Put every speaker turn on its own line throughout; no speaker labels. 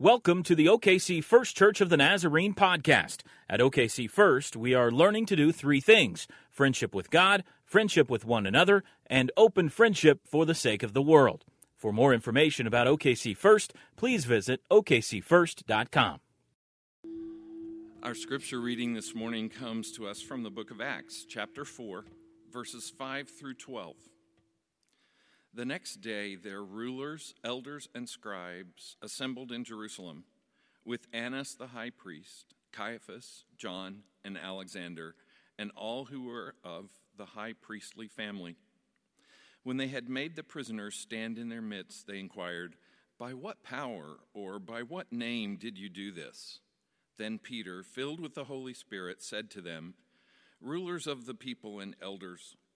Welcome to the OKC First Church of the Nazarene podcast. At OKC First, we are learning to do three things friendship with God, friendship with one another, and open friendship for the sake of the world. For more information about OKC First, please visit okcfirst.com.
Our scripture reading this morning comes to us from the book of Acts, chapter 4, verses 5 through 12. The next day, their rulers, elders, and scribes assembled in Jerusalem with Annas the high priest, Caiaphas, John, and Alexander, and all who were of the high priestly family. When they had made the prisoners stand in their midst, they inquired, By what power or by what name did you do this? Then Peter, filled with the Holy Spirit, said to them, Rulers of the people and elders,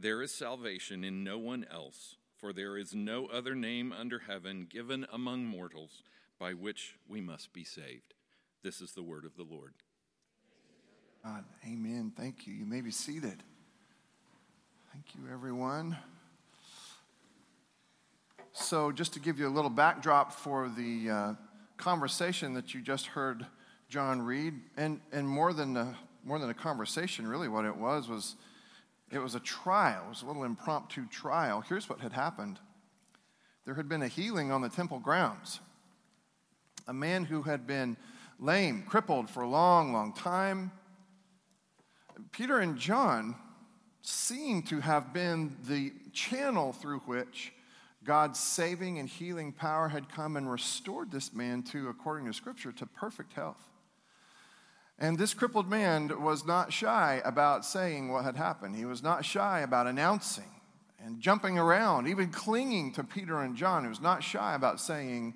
There is salvation in no one else, for there is no other name under heaven given among mortals by which we must be saved. This is the word of the Lord.
God, amen. Thank you. You may be seated. Thank you, everyone. So, just to give you a little backdrop for the uh, conversation that you just heard John read, and, and more, than a, more than a conversation, really, what it was was it was a trial, it was a little impromptu trial. Here's what had happened there had been a healing on the temple grounds. A man who had been lame, crippled for a long, long time. Peter and John seem to have been the channel through which God's saving and healing power had come and restored this man to, according to Scripture, to perfect health. And this crippled man was not shy about saying what had happened. He was not shy about announcing and jumping around, even clinging to Peter and John. He was not shy about saying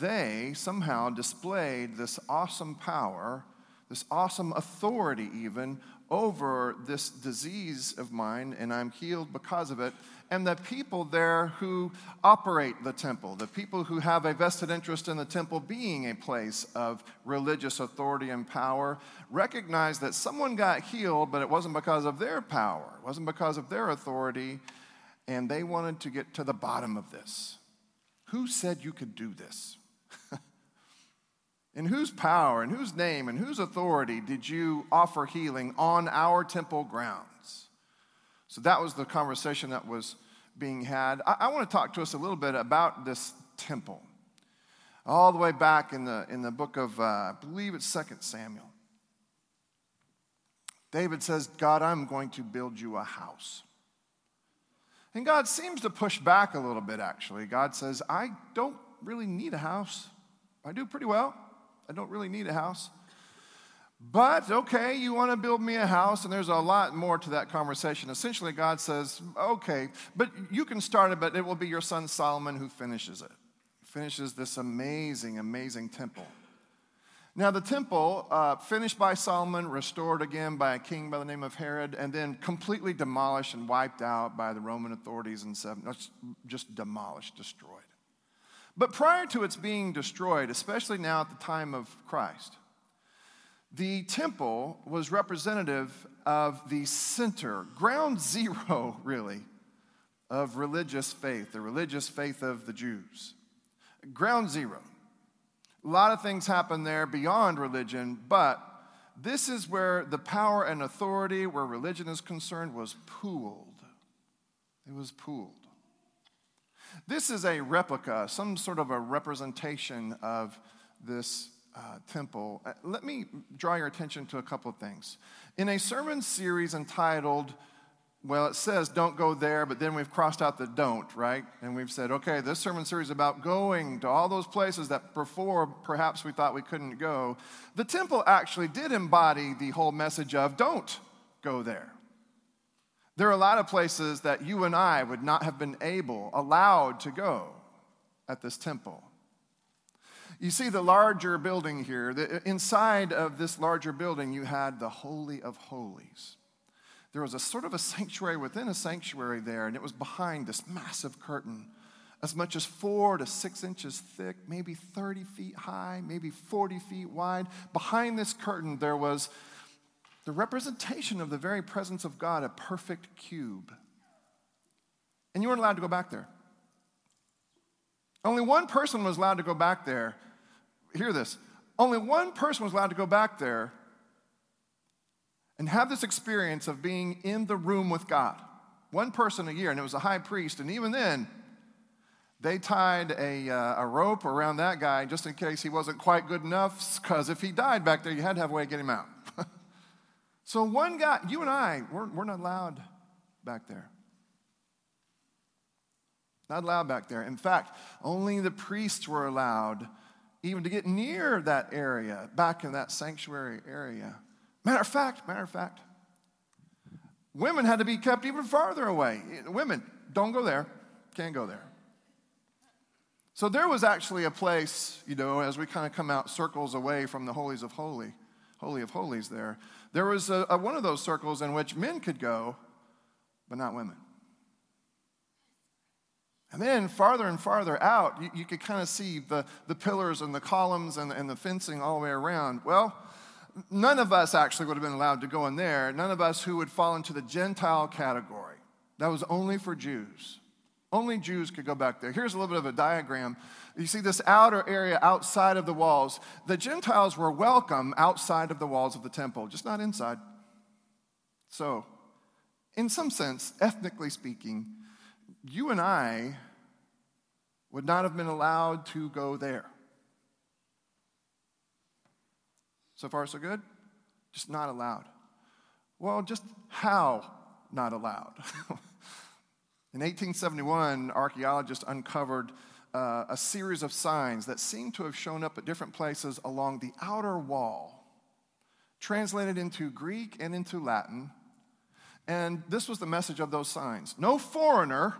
they somehow displayed this awesome power, this awesome authority, even over this disease of mine, and I'm healed because of it and the people there who operate the temple, the people who have a vested interest in the temple being a place of religious authority and power, recognize that someone got healed, but it wasn't because of their power, it wasn't because of their authority, and they wanted to get to the bottom of this. Who said you could do this? In whose power, in whose name, in whose authority did you offer healing on our temple grounds? So that was the conversation that was being had. I, I want to talk to us a little bit about this temple. All the way back in the, in the book of, uh, I believe it's Second Samuel. David says, God, I'm going to build you a house. And God seems to push back a little bit, actually. God says, I don't really need a house. I do pretty well. I don't really need a house. But okay, you want to build me a house, and there's a lot more to that conversation. Essentially, God says, okay, but you can start it, but it will be your son Solomon who finishes it. Finishes this amazing, amazing temple. Now, the temple, uh, finished by Solomon, restored again by a king by the name of Herod, and then completely demolished and wiped out by the Roman authorities in seven, just demolished, destroyed. But prior to its being destroyed, especially now at the time of Christ, the temple was representative of the center, ground zero, really, of religious faith, the religious faith of the Jews. Ground zero. A lot of things happen there beyond religion, but this is where the power and authority, where religion is concerned, was pooled. It was pooled. This is a replica, some sort of a representation of this uh, temple, uh, let me draw your attention to a couple of things. In a sermon series entitled, well, it says don't go there, but then we've crossed out the don't, right? And we've said, okay, this sermon series is about going to all those places that before perhaps we thought we couldn't go. The temple actually did embody the whole message of don't go there. There are a lot of places that you and I would not have been able, allowed to go at this temple. You see the larger building here. The, inside of this larger building, you had the Holy of Holies. There was a sort of a sanctuary within a sanctuary there, and it was behind this massive curtain, as much as four to six inches thick, maybe 30 feet high, maybe 40 feet wide. Behind this curtain, there was the representation of the very presence of God, a perfect cube. And you weren't allowed to go back there. Only one person was allowed to go back there. Hear this. Only one person was allowed to go back there and have this experience of being in the room with God. One person a year, and it was a high priest. And even then, they tied a, uh, a rope around that guy just in case he wasn't quite good enough, because if he died back there, you had to have a way to get him out. so, one guy, you and I, we're, we're not allowed back there. Not allowed back there. In fact, only the priests were allowed even to get near that area, back in that sanctuary area. Matter of fact, matter of fact, women had to be kept even farther away. Women, don't go there, can't go there. So there was actually a place, you know, as we kind of come out circles away from the holies of holy, holy of holies there, there was a, a, one of those circles in which men could go, but not women. And then farther and farther out, you, you could kind of see the, the pillars and the columns and, and the fencing all the way around. Well, none of us actually would have been allowed to go in there. None of us who would fall into the Gentile category. That was only for Jews. Only Jews could go back there. Here's a little bit of a diagram. You see this outer area outside of the walls. The Gentiles were welcome outside of the walls of the temple, just not inside. So, in some sense, ethnically speaking, you and I would not have been allowed to go there. So far, so good? Just not allowed. Well, just how not allowed? In 1871, archaeologists uncovered uh, a series of signs that seem to have shown up at different places along the outer wall, translated into Greek and into Latin. And this was the message of those signs No foreigner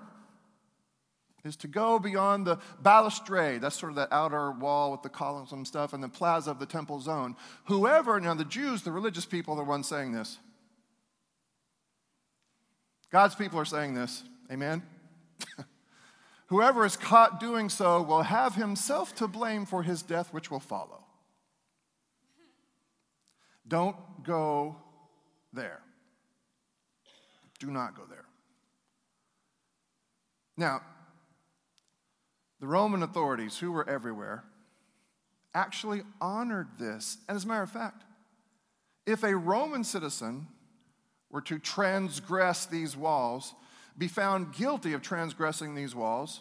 is to go beyond the balustrade, that's sort of that outer wall with the columns and stuff, and the plaza of the temple zone. Whoever, now the Jews, the religious people, are the ones saying this. God's people are saying this. Amen? Whoever is caught doing so will have himself to blame for his death, which will follow. Don't go there. Do not go there. Now, the Roman authorities, who were everywhere, actually honored this. And as a matter of fact, if a Roman citizen were to transgress these walls, be found guilty of transgressing these walls,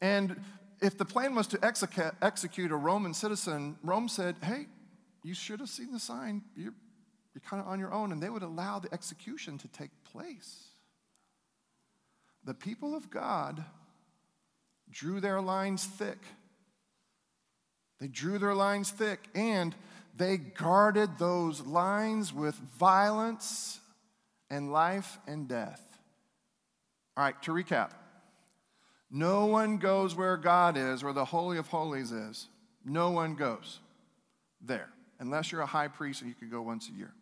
and if the plan was to execute a Roman citizen, Rome said, hey, you should have seen the sign. You're, you're kind of on your own, and they would allow the execution to take place. The people of God drew their lines thick. They drew their lines thick and they guarded those lines with violence and life and death. All right, to recap no one goes where God is, where the Holy of Holies is. No one goes there, unless you're a high priest and you could go once a year.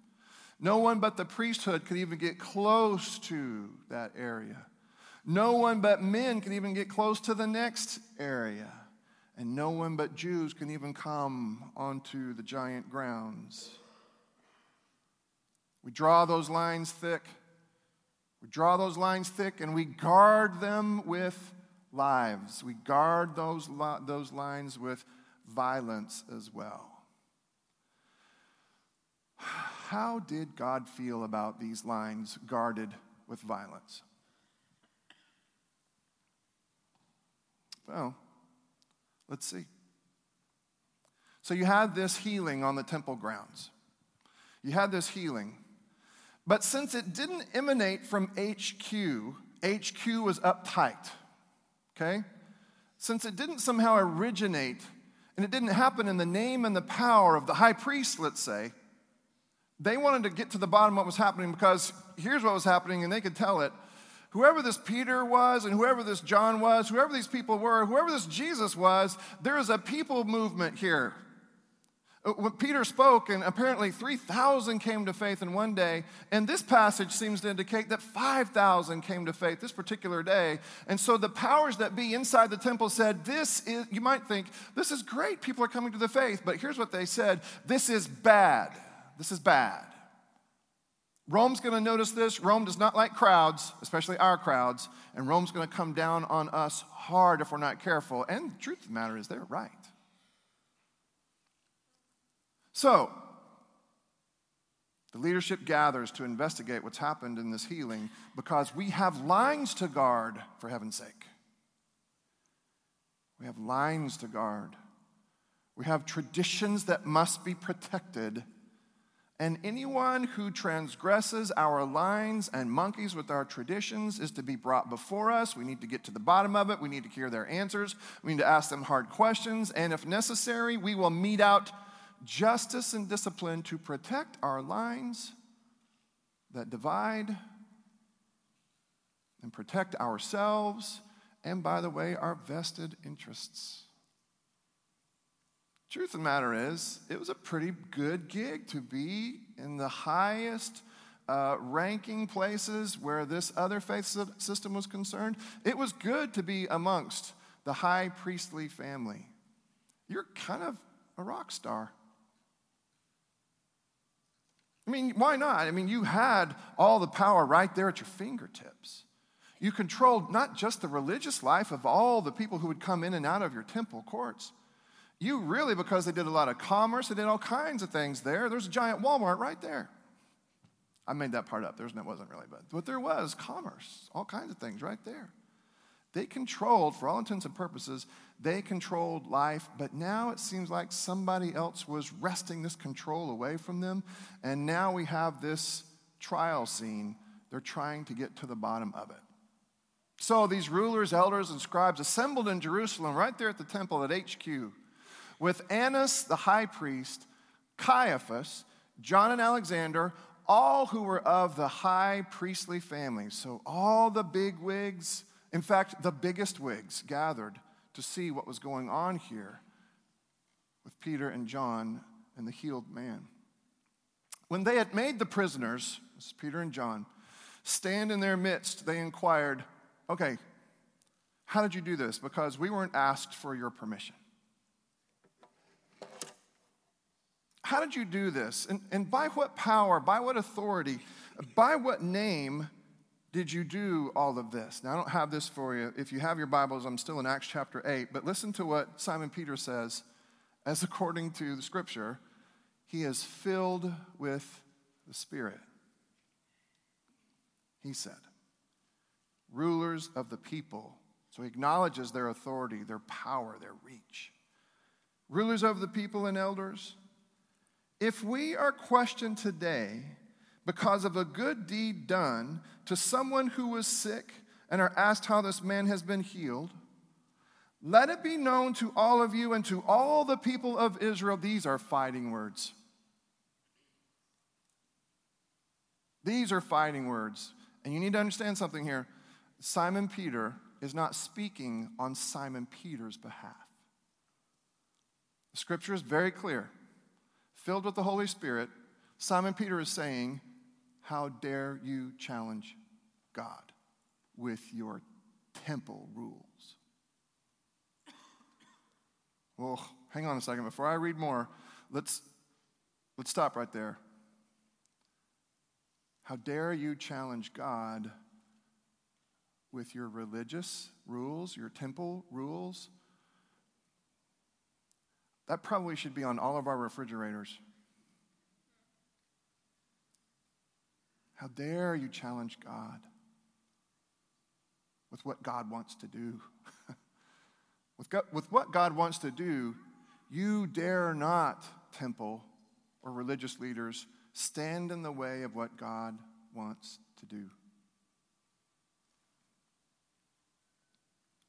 No one but the priesthood could even get close to that area. No one but men can even get close to the next area. And no one but Jews can even come onto the giant grounds. We draw those lines thick. We draw those lines thick and we guard them with lives. We guard those, those lines with violence as well. How did God feel about these lines guarded with violence? Well, let's see. So you had this healing on the temple grounds. You had this healing. But since it didn't emanate from HQ, HQ was uptight. Okay? Since it didn't somehow originate and it didn't happen in the name and the power of the high priest, let's say, they wanted to get to the bottom of what was happening because here's what was happening and they could tell it whoever this Peter was and whoever this John was, whoever these people were, whoever this Jesus was, there is a people movement here. Uh, when Peter spoke, and apparently 3,000 came to faith in one day, and this passage seems to indicate that 5,000 came to faith this particular day. And so the powers that be inside the temple said, This is, you might think, this is great, people are coming to the faith, but here's what they said this is bad. This is bad. Rome's going to notice this. Rome does not like crowds, especially our crowds, and Rome's going to come down on us hard if we're not careful. And the truth of the matter is, they're right. So, the leadership gathers to investigate what's happened in this healing because we have lines to guard, for heaven's sake. We have lines to guard. We have traditions that must be protected. And anyone who transgresses our lines and monkeys with our traditions is to be brought before us. We need to get to the bottom of it. We need to hear their answers. We need to ask them hard questions. And if necessary, we will mete out justice and discipline to protect our lines that divide and protect ourselves and, by the way, our vested interests. Truth of the matter is, it was a pretty good gig to be in the highest uh, ranking places where this other faith system was concerned. It was good to be amongst the high priestly family. You're kind of a rock star. I mean, why not? I mean, you had all the power right there at your fingertips. You controlled not just the religious life of all the people who would come in and out of your temple courts. You really, because they did a lot of commerce, they did all kinds of things there. There's a giant Walmart right there. I made that part up. There's, that wasn't really, but, but there was commerce, all kinds of things right there. They controlled, for all intents and purposes, they controlled life, but now it seems like somebody else was wresting this control away from them. And now we have this trial scene. They're trying to get to the bottom of it. So these rulers, elders, and scribes assembled in Jerusalem, right there at the temple at HQ, with Annas the high priest, Caiaphas, John and Alexander, all who were of the high priestly family. So all the big wigs in fact, the biggest wigs gathered to see what was going on here with Peter and John and the healed man. When they had made the prisoners, this is Peter and John, stand in their midst, they inquired, Okay, how did you do this? Because we weren't asked for your permission. How did you do this? And, and by what power, by what authority, by what name did you do all of this? Now, I don't have this for you. If you have your Bibles, I'm still in Acts chapter 8, but listen to what Simon Peter says. As according to the scripture, he is filled with the Spirit. He said, rulers of the people. So he acknowledges their authority, their power, their reach. Rulers of the people and elders, if we are questioned today, because of a good deed done to someone who was sick and are asked how this man has been healed, let it be known to all of you and to all the people of Israel. These are fighting words. These are fighting words. And you need to understand something here. Simon Peter is not speaking on Simon Peter's behalf. The scripture is very clear. Filled with the Holy Spirit, Simon Peter is saying, how dare you challenge God with your temple rules? Well, hang on a second. Before I read more, let's, let's stop right there. How dare you challenge God with your religious rules, your temple rules? That probably should be on all of our refrigerators. How dare you challenge God with what God wants to do? with, God, with what God wants to do, you dare not, temple or religious leaders, stand in the way of what God wants to do.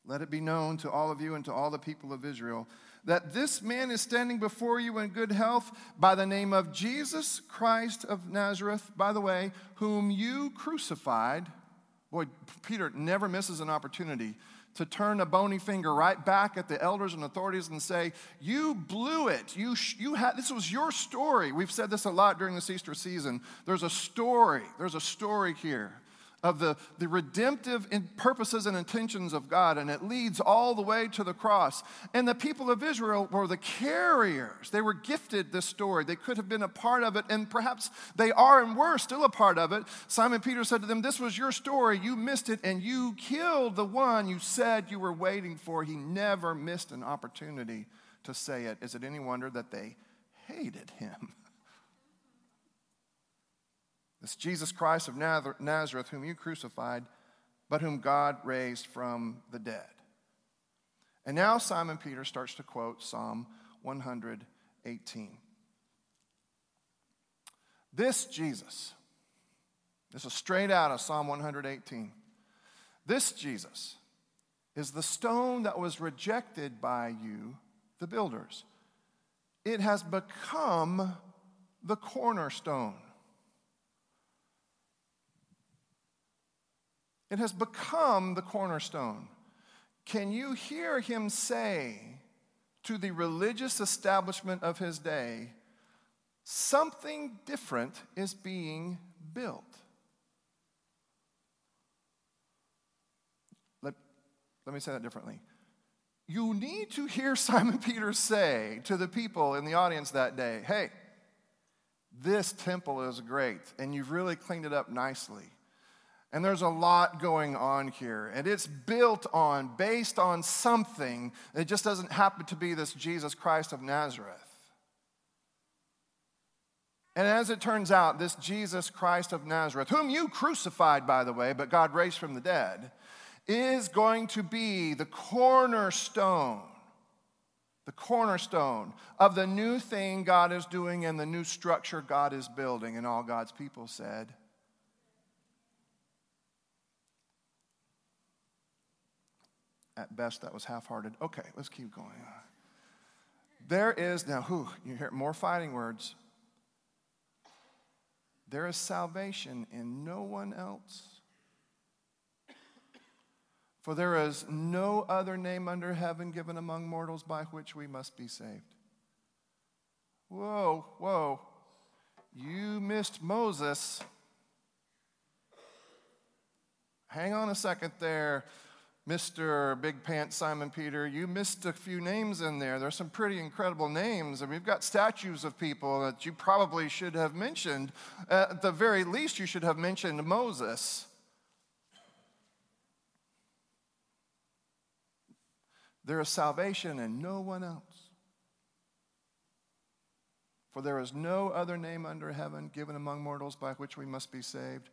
Let it be known to all of you and to all the people of Israel that this man is standing before you in good health by the name of Jesus Christ of Nazareth, by the way, whom you crucified, Boy, Peter never misses an opportunity to turn a bony finger right back at the elders and authorities and say, You blew it. You, you had, this was your story. We've said this a lot during this Easter season. There's a story. There's a story here of the, the redemptive purposes and intentions of God, and it leads all the way to the cross. And the people of Israel were the carriers. They were gifted this story. They could have been a part of it, and perhaps they are and were still a part of it. Simon Peter said to them, This was your story. You missed it, and you killed the one you said you were waiting for. He never missed an opportunity to say it. Is it any wonder that they hated him? This Jesus Christ of Nazareth, whom you crucified, but whom God raised from the dead. And now Simon Peter starts to quote Psalm 118. This Jesus, this is straight out of Psalm 118. This Jesus is the stone that was rejected by you, the builders. It has become the cornerstone. It has become the cornerstone. Can you hear him say to the religious establishment of his day, something different is being built? Let, let me say that differently. You need to hear Simon Peter say to the people in the audience that day, hey, this temple is great, and you've really cleaned it up nicely. And there's a lot going on here. And it's built on, based on something. It just doesn't happen to be this Jesus Christ of Nazareth. And as it turns out, this Jesus Christ of Nazareth, whom you crucified, by the way, but God raised from the dead, is going to be the cornerstone, the cornerstone of the new thing God is doing and the new structure God is building. And all God's people said, At best, that was half hearted. Okay, let's keep going. There is, now, who? You hear more fighting words. There is salvation in no one else. For there is no other name under heaven given among mortals by which we must be saved. Whoa, whoa. You missed Moses. Hang on a second there. Mr. Big Pants Simon Peter, you missed a few names in there. There's some pretty incredible names, and we've got statues of people that you probably should have mentioned. At the very least, you should have mentioned Moses. There is salvation in no one else. For there is no other name under heaven given among mortals by which we must be saved.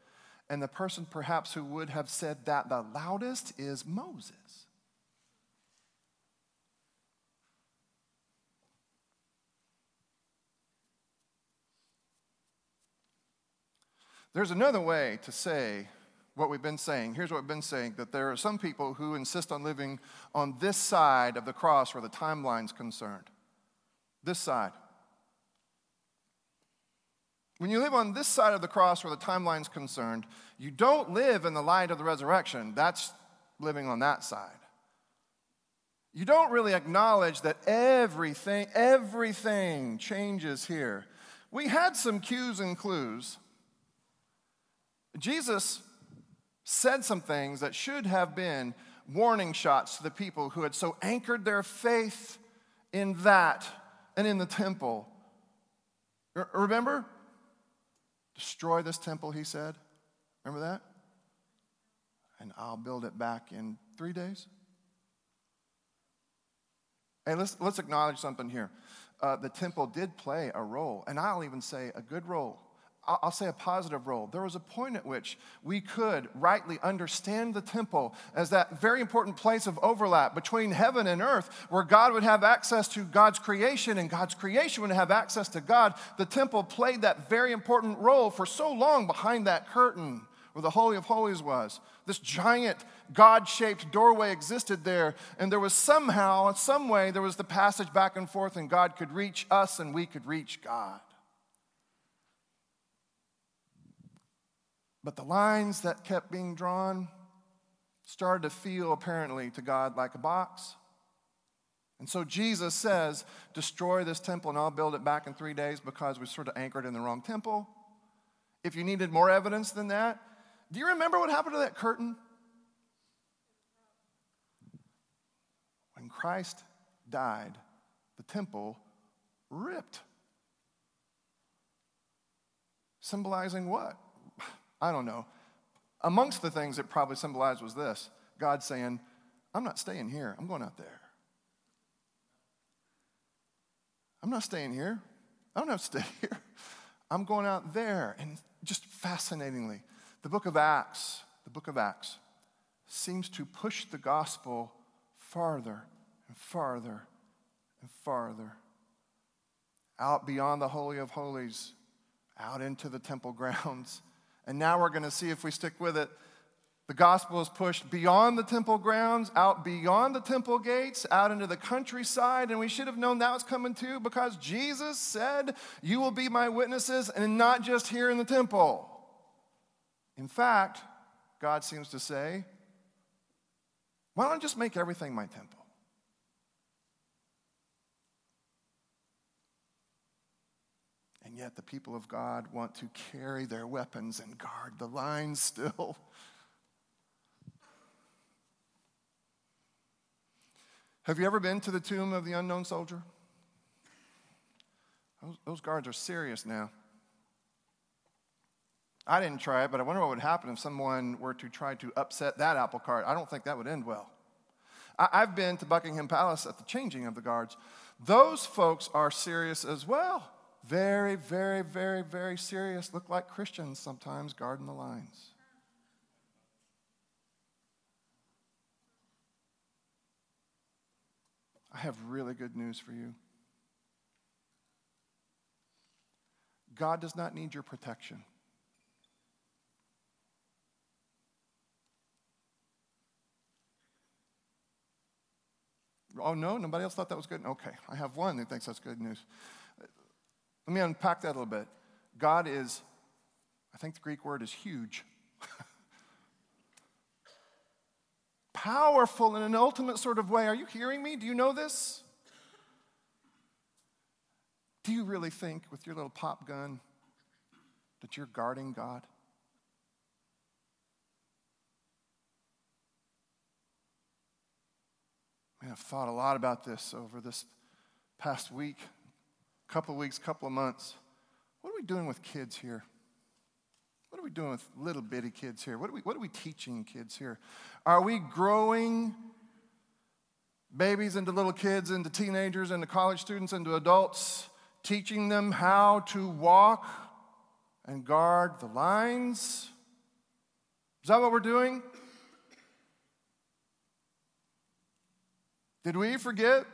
And the person perhaps who would have said that the loudest is Moses. There's another way to say what we've been saying. Here's what we've been saying that there are some people who insist on living on this side of the cross where the timeline's concerned. This side. When you live on this side of the cross where the timeline's concerned, you don't live in the light of the resurrection. That's living on that side. You don't really acknowledge that everything, everything changes here. We had some cues and clues. Jesus said some things that should have been warning shots to the people who had so anchored their faith in that and in the temple. Remember? Destroy this temple, he said. Remember that? And I'll build it back in three days. Hey, let's, let's acknowledge something here. Uh, the temple did play a role, and I'll even say a good role I'll say a positive role. There was a point at which we could rightly understand the temple as that very important place of overlap between heaven and earth, where God would have access to God's creation and God's creation would have access to God. The temple played that very important role for so long behind that curtain where the Holy of Holies was. This giant God shaped doorway existed there, and there was somehow, some way, there was the passage back and forth, and God could reach us and we could reach God. But the lines that kept being drawn started to feel apparently to God like a box. And so Jesus says, Destroy this temple and I'll build it back in three days because we sort of anchored in the wrong temple. If you needed more evidence than that, do you remember what happened to that curtain? When Christ died, the temple ripped. Symbolizing what? I don't know. Amongst the things it probably symbolized was this God saying, I'm not staying here, I'm going out there. I'm not staying here. I don't have to stay here. I'm going out there. And just fascinatingly, the book of Acts, the book of Acts, seems to push the gospel farther and farther and farther out beyond the Holy of Holies, out into the temple grounds. And now we're going to see if we stick with it. The gospel is pushed beyond the temple grounds, out beyond the temple gates, out into the countryside. And we should have known that was coming too because Jesus said, You will be my witnesses, and not just here in the temple. In fact, God seems to say, Why don't I just make everything my temple? And yet, the people of God want to carry their weapons and guard the lines still. Have you ever been to the tomb of the unknown soldier? Those, guards are serious now. I didn't try it, but I wonder what would happen if someone were to try to upset that apple cart. I don't think that would end well. I've been to Buckingham Palace at the changing of the guards. Those folks are serious as well. Very, very, very, very serious. Look like Christians sometimes guarding the lines. I have really good news for you. God does not need your protection. Oh, no? Nobody else thought that was good? Okay, I have one who thinks that's good news. Let me unpack that a little bit. God is, I think the Greek word is huge. Powerful in an ultimate sort of way. Are you hearing me? Do you know this? Do you really think with your little pop gun that you're guarding God? Man, I've thought a lot about this over this past week couple of weeks, couple of months. What are we doing with kids here? What are we doing with little bitty kids here? What are we, what are we teaching kids here? Are we growing babies into little kids, into teenagers, into college students, into adults, teaching them how to walk and guard the lines? Is that what we're doing? Did we forget?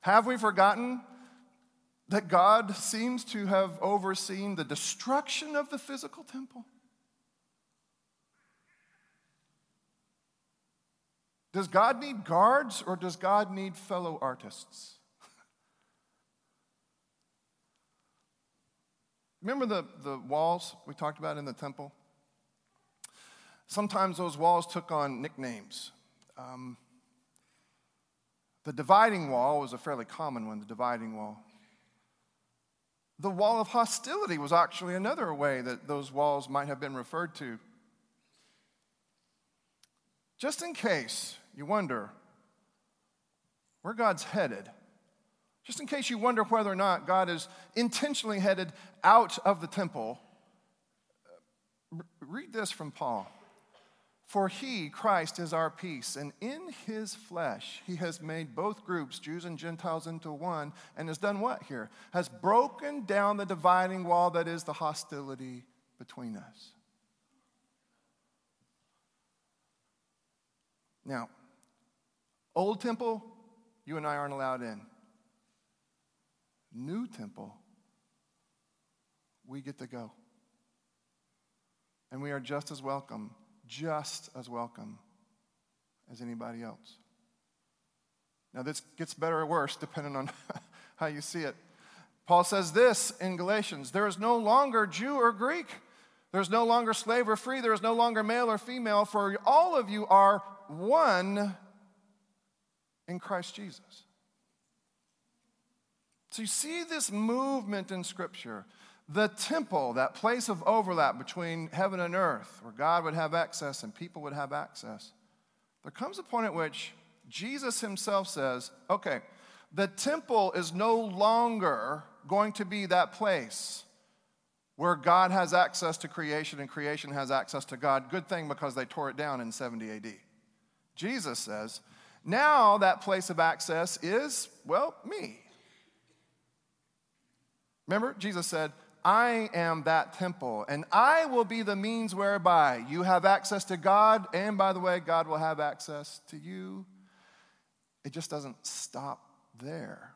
Have we forgotten that God seems to have overseen the destruction of the physical temple? Does God need guards or does God need fellow artists? Remember the, the walls we talked about in the temple? Sometimes those walls took on nicknames. Um, the dividing wall was a fairly common one, the dividing wall. The wall of hostility was actually another way that those walls might have been referred to. Just in case you wonder where God's headed, just in case you wonder whether or not God is intentionally headed out of the temple, read this from Paul. For he, Christ, is our peace, and in his flesh he has made both groups, Jews and Gentiles, into one, and has done what here? Has broken down the dividing wall that is the hostility between us. Now, old temple, you and I aren't allowed in. New temple, we get to go. And we are just as welcome just as welcome as anybody else. Now, this gets better or worse depending on how you see it. Paul says this in Galatians there is no longer Jew or Greek, There's no longer slave or free. There is no longer male or female, for all of you are one in Christ Jesus. So you see this movement in Scripture. The temple, that place of overlap between heaven and earth, where God would have access and people would have access. There comes a point at which Jesus himself says, okay, the temple is no longer going to be that place where God has access to creation and creation has access to God. Good thing because they tore it down in 70 AD. Jesus says, now that place of access is, well, me. Remember, Jesus said, I am that temple, and I will be the means whereby you have access to God, and by the way, God will have access to you. It just doesn't stop there.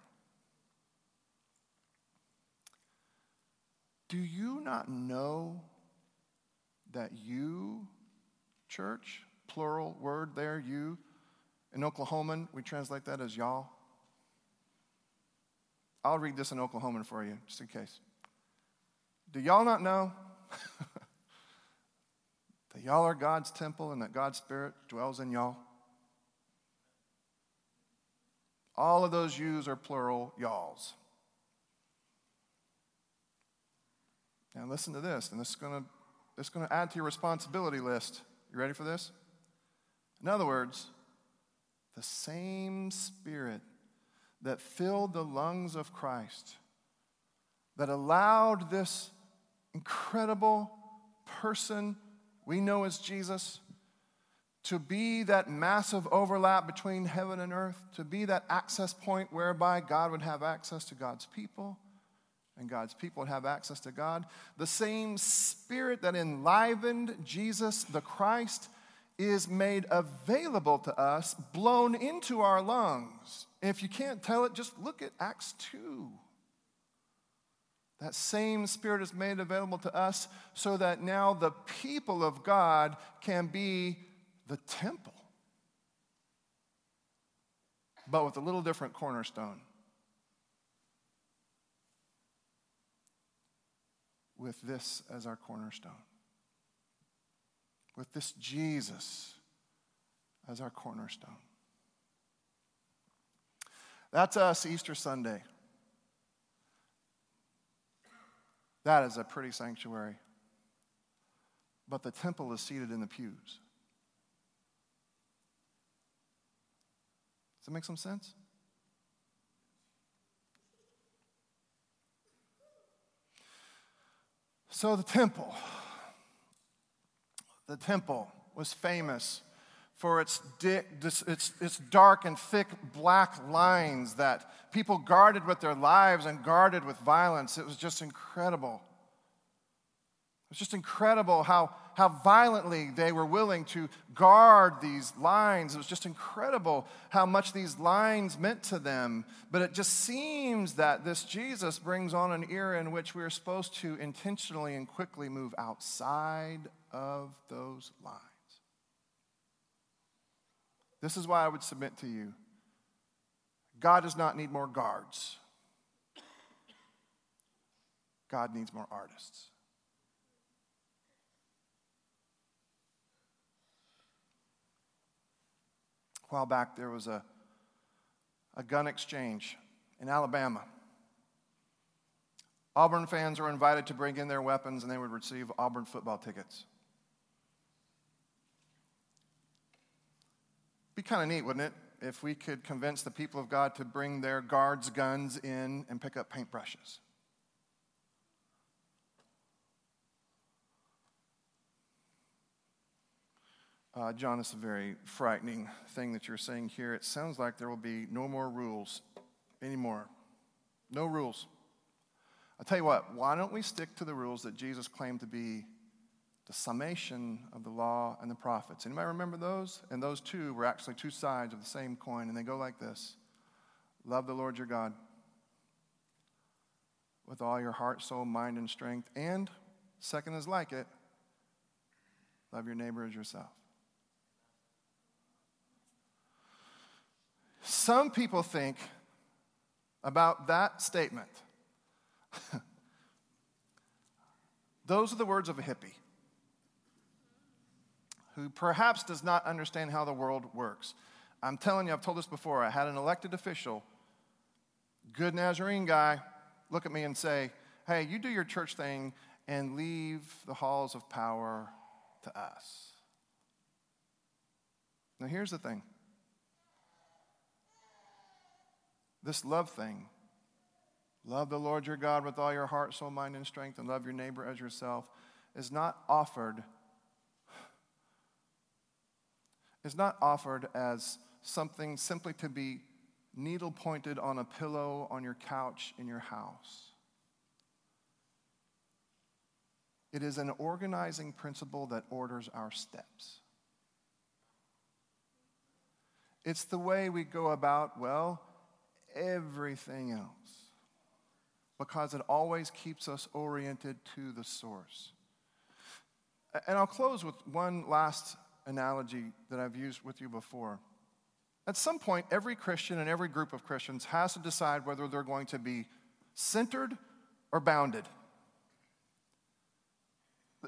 Do you not know that you, church, plural word there, you, in Oklahoman, we translate that as y'all? I'll read this in Oklahoman for you, just in case. Do y'all not know that y'all are God's temple and that God's Spirit dwells in y'all? All of those yous are plural y'alls. Now listen to this, and this is is going to add to your responsibility list. You ready for this? In other words, the same Spirit that filled the lungs of Christ, that allowed this incredible person we know as Jesus to be that massive overlap between heaven and earth, to be that access point whereby God would have access to God's people and God's people would have access to God. The same spirit that enlivened Jesus the Christ is made available to us, blown into our lungs. If you can't tell it, just look at Acts 2. That same Spirit is made available to us so that now the people of God can be the temple, but with a little different cornerstone. With this as our cornerstone with this Jesus as our cornerstone. That's us Easter Sunday. That is a pretty sanctuary. But the temple is seated in the pews. Does that make some sense? So, the temple the temple was famous for its, di- its, its dark and thick black lines that people guarded with their lives and guarded with violence. It was just incredible. It was just incredible how, how violently they were willing to guard these lines. It was just incredible how much these lines meant to them. But it just seems that this Jesus brings on an era in which we are supposed to intentionally and quickly move outside of those lines. This is why I would submit to you God does not need more guards, God needs more artists. A while back, there was a, a gun exchange in Alabama. Auburn fans were invited to bring in their weapons and they would receive Auburn football tickets. Be kind of neat, wouldn't it, if we could convince the people of God to bring their guards' guns in and pick up paintbrushes? Uh, Jon, it's a very frightening thing that you're saying here. It sounds like there will be no more rules anymore. No rules. I'll tell you what, why don't we stick to the rules that Jesus claimed to be the summation of the law and the prophets. Anybody remember those? And those two were actually two sides of the same coin, and they go like this Love the Lord your God with all your heart, soul, mind, and strength. And, second is like it, love your neighbor as yourself. Some people think about that statement. Those are the words of a hippie. Who perhaps does not understand how the world works. I'm telling you, I've told this before. I had an elected official, good Nazarene guy, look at me and say, Hey, you do your church thing and leave the halls of power to us. Now, here's the thing this love thing love the Lord your God with all your heart, soul, mind, and strength, and love your neighbor as yourself is not offered. Is not offered as something simply to be needle pointed on a pillow on your couch in your house. It is an organizing principle that orders our steps. It's the way we go about, well, everything else. Because it always keeps us oriented to the source. And I'll close with one last analogy that I've used with you before. At some point, every Christian and every group of Christians has to decide whether they're going to be centered or bounded.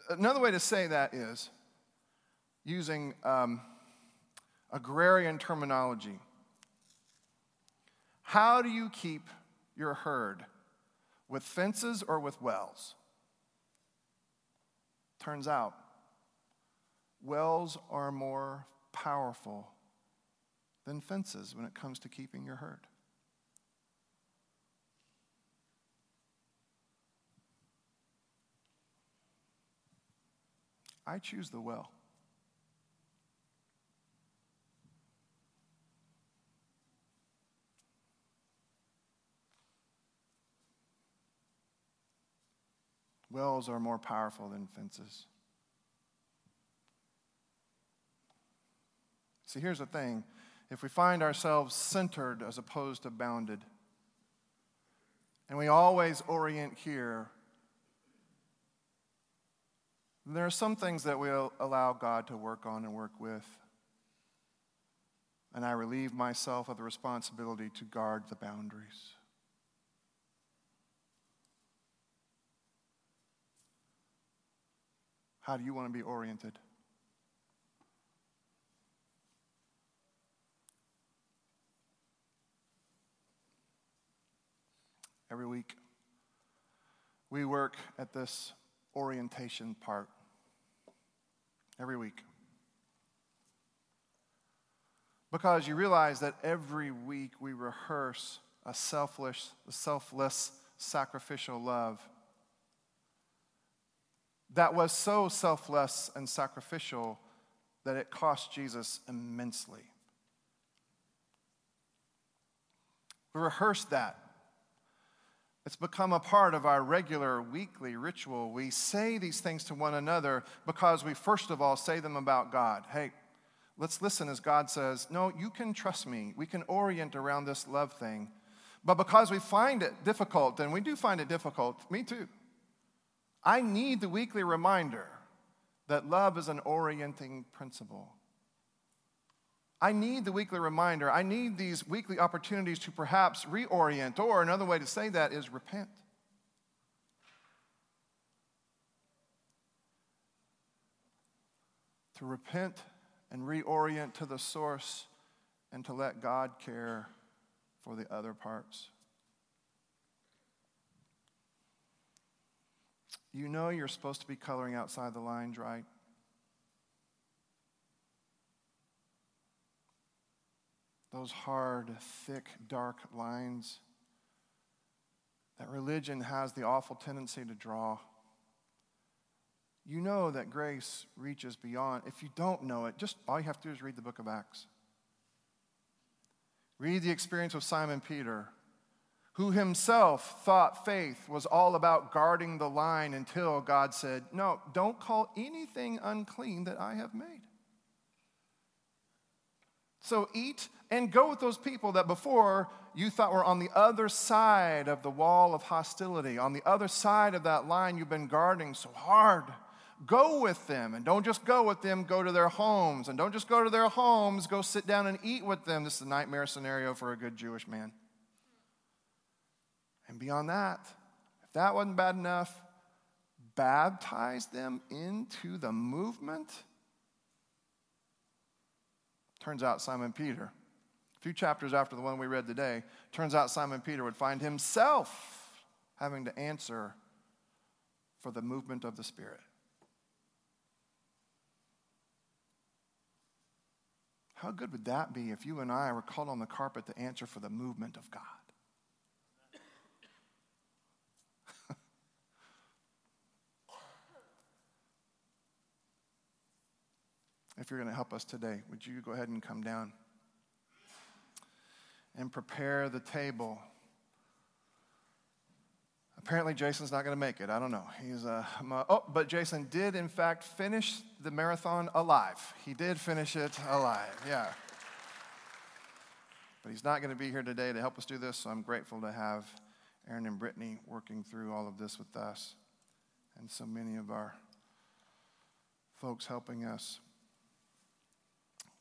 Another way to say that is using um, agrarian terminology. How do you keep your herd? With fences or with wells? Turns out, wells are more powerful than fences when it comes to keeping your herd. I choose the well. Wells are more powerful than fences. See, here's the thing if we find ourselves centered as opposed to bounded, and we always orient here, there are some things that we'll allow God to work on and work with. And I relieve myself of the responsibility to guard the boundaries. How do you want to be oriented? Every week, we work at this orientation part. Every week. Because you realize that every week we rehearse a selfless, a selfless sacrificial love that was so selfless and sacrificial that it cost Jesus immensely. We rehearse that. It's become a part of our regular weekly ritual. We say these things to one another because we, first of all, say them about God. Hey, let's listen as God says, No, you can trust me. We can orient around this love thing. But because we find it difficult, and we do find it difficult, me too. I need the weekly reminder that love is an orienting principle. I need the weekly reminder. I need these weekly opportunities to perhaps reorient, or another way to say that is repent. To repent and reorient to the source and to let God care for the other parts. You know you're supposed to be coloring outside the lines, right? Those hard, thick, dark lines that religion has the awful tendency to draw. You know that grace reaches beyond. If you don't know it, just all you have to do is read the book of Acts. Read the experience of Simon Peter who himself thought faith was all about guarding the line until God said, No, don't call anything unclean that I have made. So eat and go with those people that before you thought were on the other side of the wall of hostility, on the other side of that line you've been guarding so hard. Go with them and don't just go with them, go to their homes. And don't just go to their homes, go sit down and eat with them. This is a nightmare scenario for a good Jewish man. And beyond that, if that wasn't bad enough, baptize them into the movement Turns out Simon Peter, a few chapters after the one we read today, turns out Simon Peter would find himself having to answer for the movement of the Spirit. How good would that be if you and I were called on the carpet to answer for the movement of God? If you're going to help us today, would you go ahead and come down and prepare the table? Apparently, Jason's not going to make it. I don't know. He's uh, oh, but Jason did in fact finish the marathon alive. He did finish it alive. Yeah. But he's not going to be here today to help us do this, so I'm grateful to have Aaron and Brittany working through all of this with us, and so many of our folks helping us.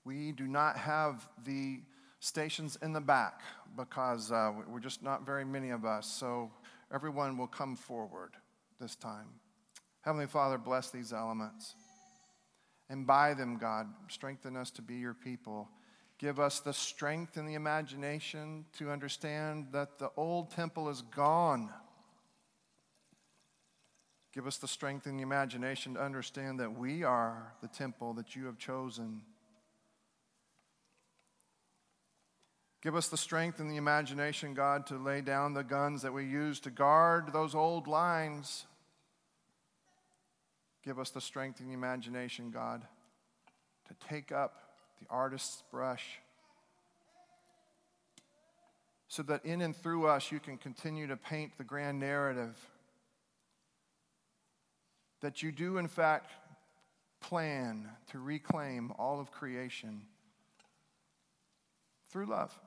We do not have the stations in the back because uh, we're just not very many of us. So everyone will come forward this time. Heavenly Father, bless these elements. And by them, God, strengthen us to be your people. Give us the strength and the imagination to understand that the old temple is gone. Give us the strength and the imagination to understand that we are the temple that you have chosen. Give us the strength and the imagination, God, to lay down the guns that we use to guard those old lines. Give us the strength and the imagination, God, to take up the artist's brush so that in and through us you can continue to paint the grand narrative that you do, in fact, plan to reclaim all of creation through love.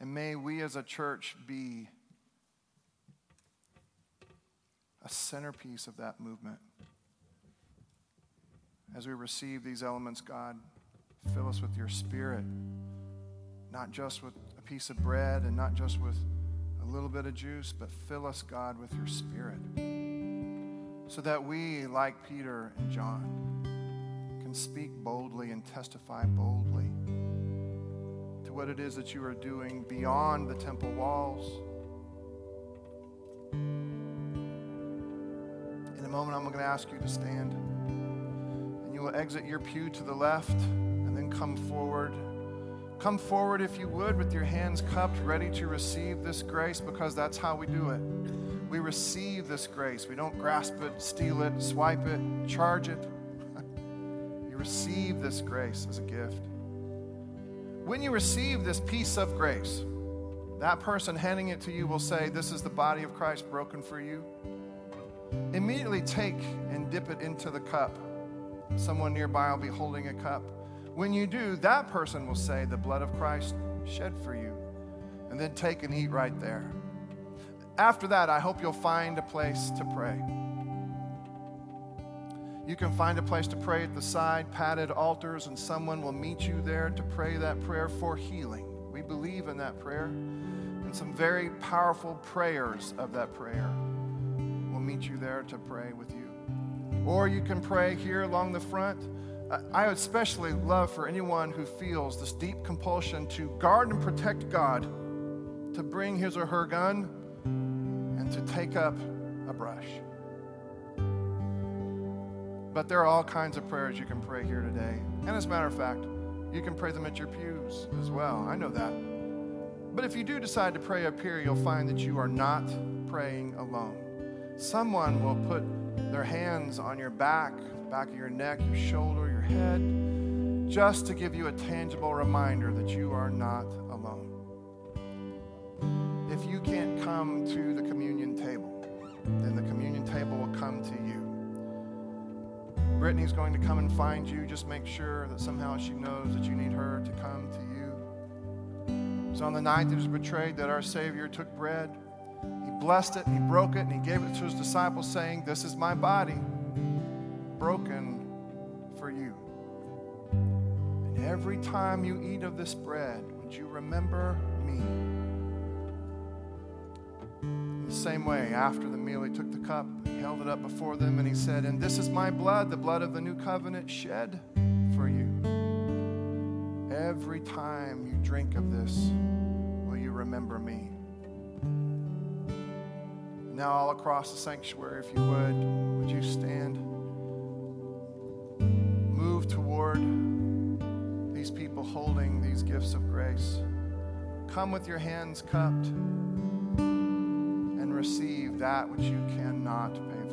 And may we as a church be a centerpiece of that movement. As we receive these elements, God, fill us with your spirit, not just with a piece of bread and not just with a little bit of juice, but fill us, God, with your spirit. So that we, like Peter and John, can speak boldly and testify boldly what it is that you are doing beyond the temple walls. In a moment, I'm going to ask you to stand. And you will exit your pew to the left and then come forward. Come forward, if you would, with your hands cupped, ready to receive this grace, because that's how we do it. We receive this grace. We don't grasp it, steal it, swipe it, charge it. you receive this grace as a gift. When you receive this piece of grace, that person handing it to you will say, This is the body of Christ broken for you. Immediately take and dip it into the cup. Someone nearby will be holding a cup. When you do, that person will say, The blood of Christ shed for you. And then take and eat right there. After that, I hope you'll find a place to pray. You can find a place to pray at the side, padded altars, and someone will meet you there to pray that prayer for healing. We believe in that prayer, and some very powerful prayers of that prayer will meet you there to pray with you. Or you can pray here along the front. I would especially love for anyone who feels this deep compulsion to guard and protect God to bring his or her gun and to take up a brush. But there are all kinds of prayers you can pray here today. And as a matter of fact, you can pray them at your pews as well. I know that. But if you do decide to pray up here, you'll find that you are not praying alone. Someone will put their hands on your back, back of your neck, your shoulder, your head, just to give you a tangible reminder that you are not alone. If you can't come to the communion table, then the communion table will come to you. Brittany's going to come and find you. Just make sure that somehow she knows that you need her to come to you. So on the night that he was betrayed, that our Savior took bread, he blessed it, he broke it, and he gave it to his disciples, saying, This is my body, broken for you. And every time you eat of this bread, would you remember me? In the same way, after the meal, he took the cup he held it up before them and he said, And this is my blood, the blood of the new covenant shed for you. every time you drink of this, will you remember me? Now, all across the sanctuary, if you would, would you stand? Move toward these people holding these gifts of grace. Come with your hands cupped that which you cannot pay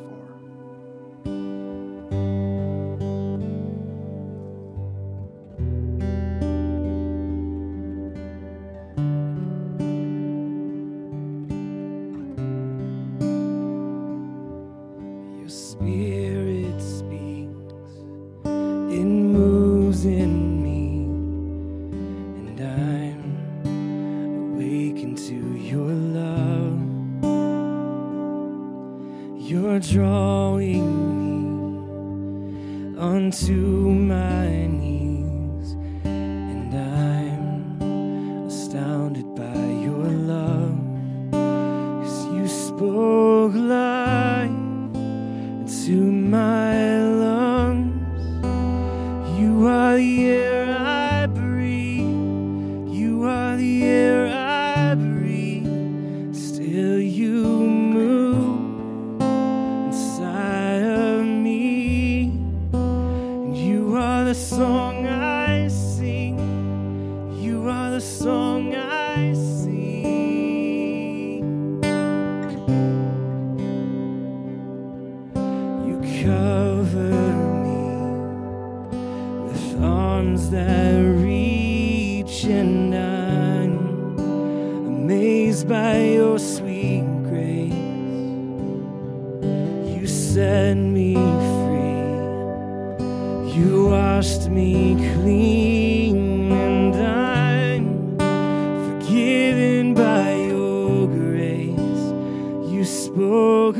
you washed me clean, and I'm forgiven by your grace. You spoke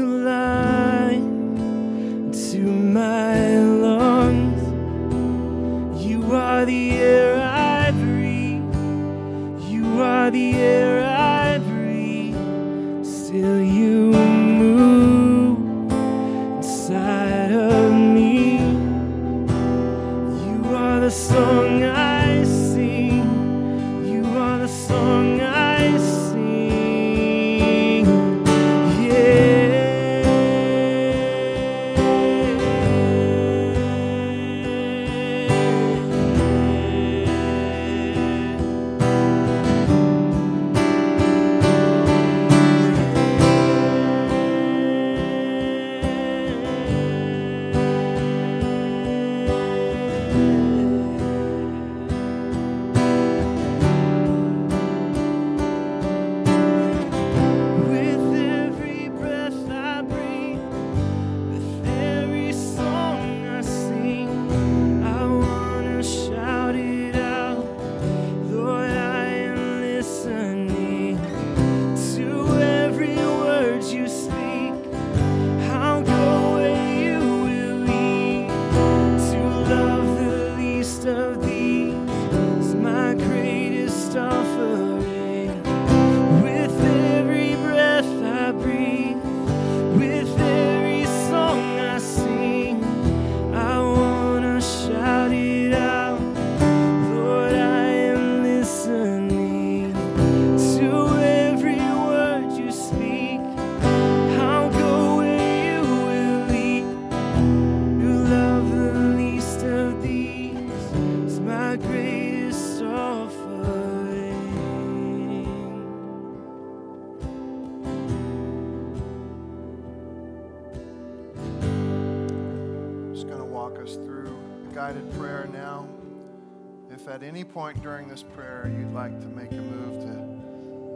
this prayer you'd like to make a move to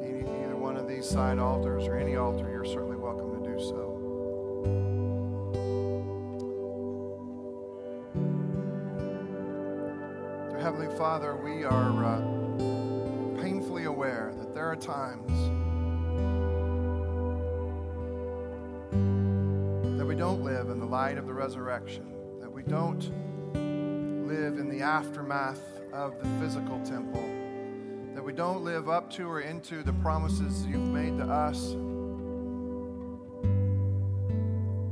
any, either one of these side altars or any altar, you're certainly welcome to do so. Dear Heavenly Father, we are uh, painfully aware that there are times that we don't live in the light of the resurrection, that we don't live in the aftermath of the physical temple, that we don't live up to or into the promises you've made to us,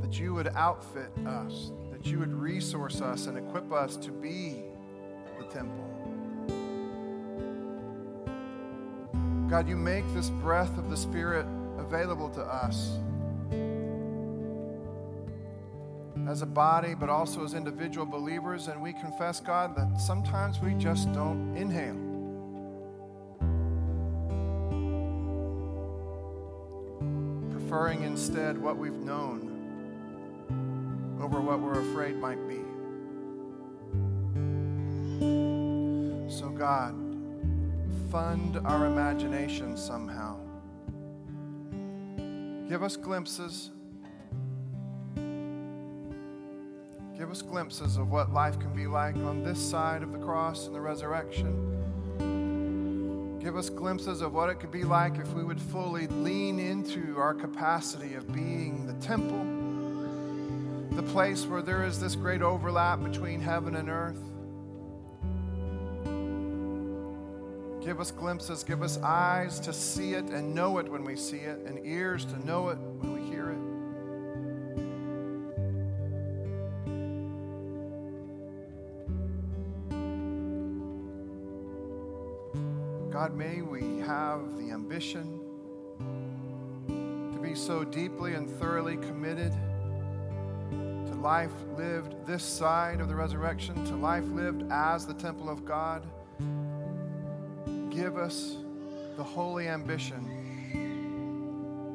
that you would outfit us, that you would resource us and equip us to be the temple. God, you make this breath of the Spirit available to us. As a body, but also as individual believers. And we confess, God, that sometimes we just don't inhale. Preferring instead what we've known over what we're afraid might be. So, God, fund our imagination somehow. Give us glimpses. Give us glimpses of what life can be like on this side of the cross and the resurrection. Give us glimpses of what it could be like if we would fully lean into our capacity of being the temple, the place where there is this great overlap between heaven and earth. Give us glimpses, give us eyes to see it and know it when we see it, and ears to know it when we deeply and thoroughly committed to life lived this side of the resurrection, to life lived as the temple of God. Give us the holy ambition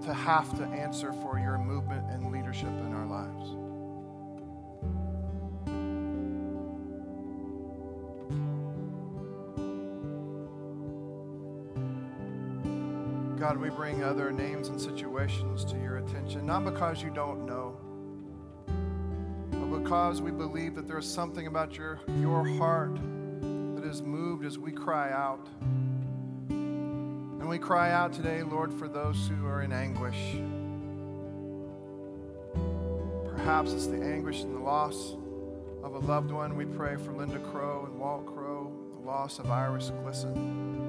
to have to answer for your movement and leadership in our lives. God, we bring other names and situations to your attention, not because you don't know, but because we believe that there's something about your, your heart that is moved as we cry out. And we cry out today, Lord, for those who are in anguish. Perhaps it's the anguish and the loss of a loved one. We pray for Linda Crow and Walt Crow, the loss of Iris Glisson.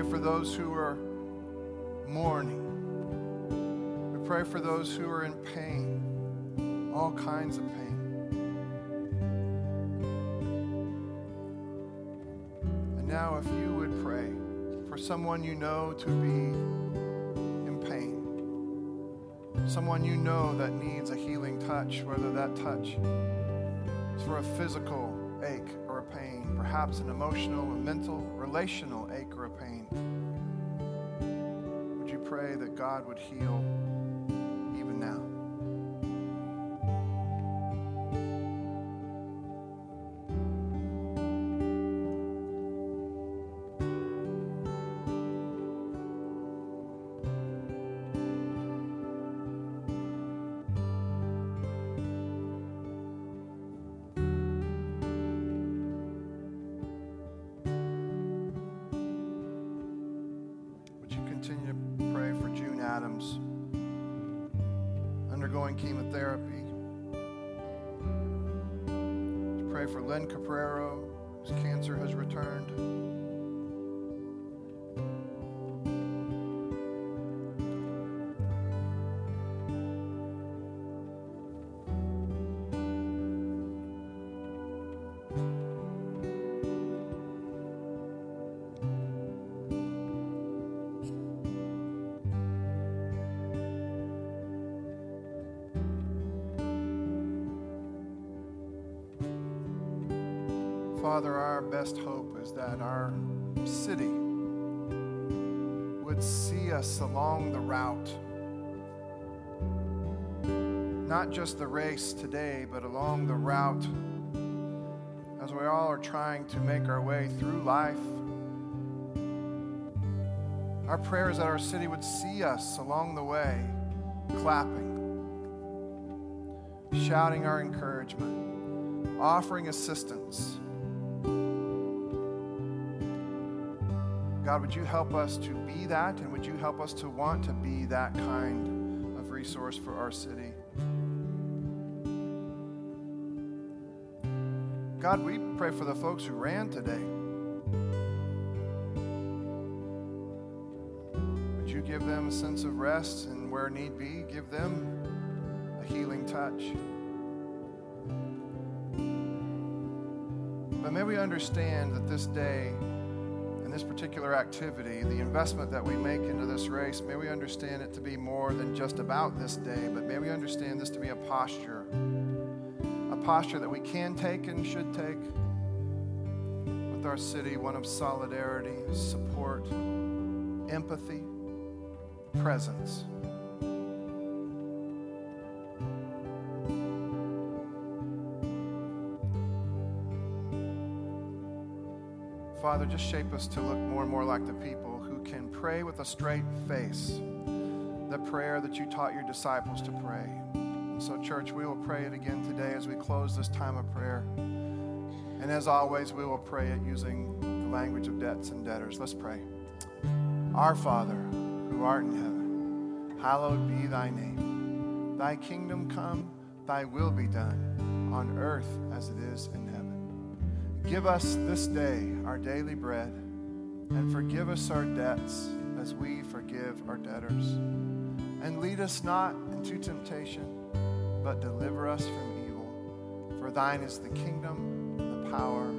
Pray for those who are mourning. We pray for those who are in pain, all kinds of pain. And now, if you would pray for someone you know to be in pain, someone you know that needs a healing touch, whether that touch is for a physical perhaps an emotional, a mental, relational ache or a pain, would you pray that God would heal continue to pray for June Adams, undergoing chemotherapy? Pray for Len Caprero, whose cancer has returned? Just the race today, but along the route as we all are trying to make our way through life. Our prayer is that our city would see us along the way, clapping, shouting our encouragement, offering assistance. God, would you help us to be that, and would you help us to want to be that kind of resource for our city? God, we pray for the folks who ran today. Would you give them a sense of rest, and where need be, give them a healing touch? But may we understand that this day and this particular activity, the investment that we make into this race, may we understand it to be more than just about this day, but may we understand this to be a posture, posture that we can take and should take with our city, one of solidarity, support, empathy, presence. Father, just shape us to look more and more like the people who can pray with a straight face the prayer that you taught your disciples to pray. So, church, we will pray it again today as we close this time of prayer. And as always, we will pray it using the language of debts and debtors. Let's pray. Our Father, who art in heaven, hallowed be thy name. Thy kingdom come, thy will be done, on earth as it is in heaven. Give us this day our daily bread, and forgive us our debts as we forgive our debtors. And lead us not into temptation, but deliver us from evil. For thine is the kingdom, the power,